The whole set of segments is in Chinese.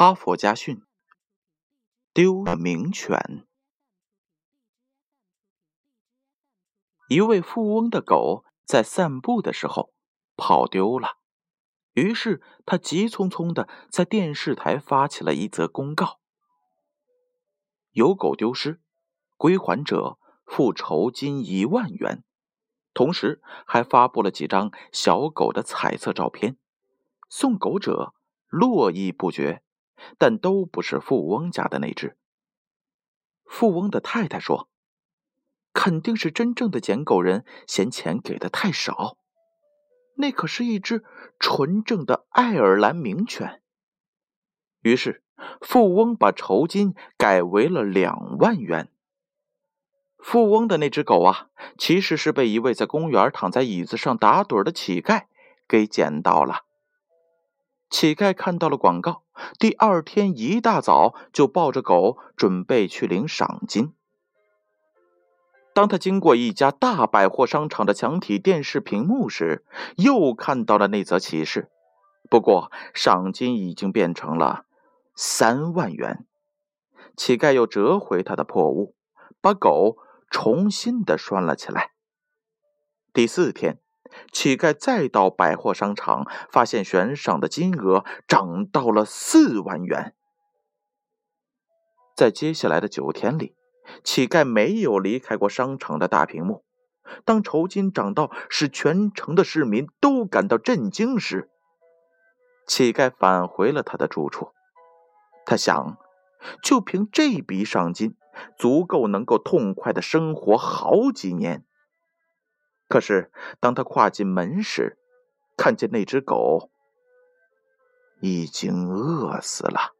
哈佛家训：丢了名犬。一位富翁的狗在散步的时候跑丢了，于是他急匆匆的在电视台发起了一则公告：有狗丢失，归还者付酬金一万元。同时还发布了几张小狗的彩色照片，送狗者络绎不绝。但都不是富翁家的那只。富翁的太太说：“肯定是真正的捡狗人嫌钱给的太少，那可是一只纯正的爱尔兰名犬。”于是，富翁把酬金改为了两万元。富翁的那只狗啊，其实是被一位在公园躺在椅子上打盹的乞丐给捡到了。乞丐看到了广告，第二天一大早就抱着狗准备去领赏金。当他经过一家大百货商场的墙体电视屏幕时，又看到了那则启示。不过，赏金已经变成了三万元。乞丐又折回他的破物，把狗重新的拴了起来。第四天。乞丐再到百货商场，发现悬赏的金额涨到了四万元。在接下来的九天里，乞丐没有离开过商场的大屏幕。当酬金涨到使全城的市民都感到震惊时，乞丐返回了他的住处。他想，就凭这笔赏金，足够能够痛快的生活好几年。可是，当他跨进门时，看见那只狗已经饿死了。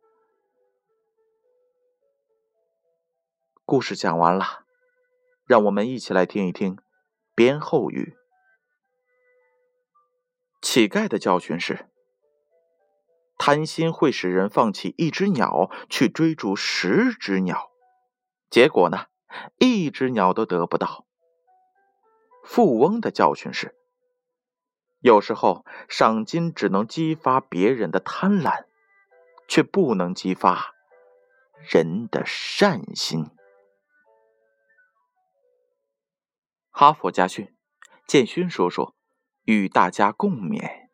故事讲完了，让我们一起来听一听编后语。乞丐的教训是：贪心会使人放弃一只鸟去追逐十只鸟，结果呢，一只鸟都得不到。富翁的教训是：有时候赏金只能激发别人的贪婪，却不能激发人的善心。哈佛家训，建勋说说与大家共勉。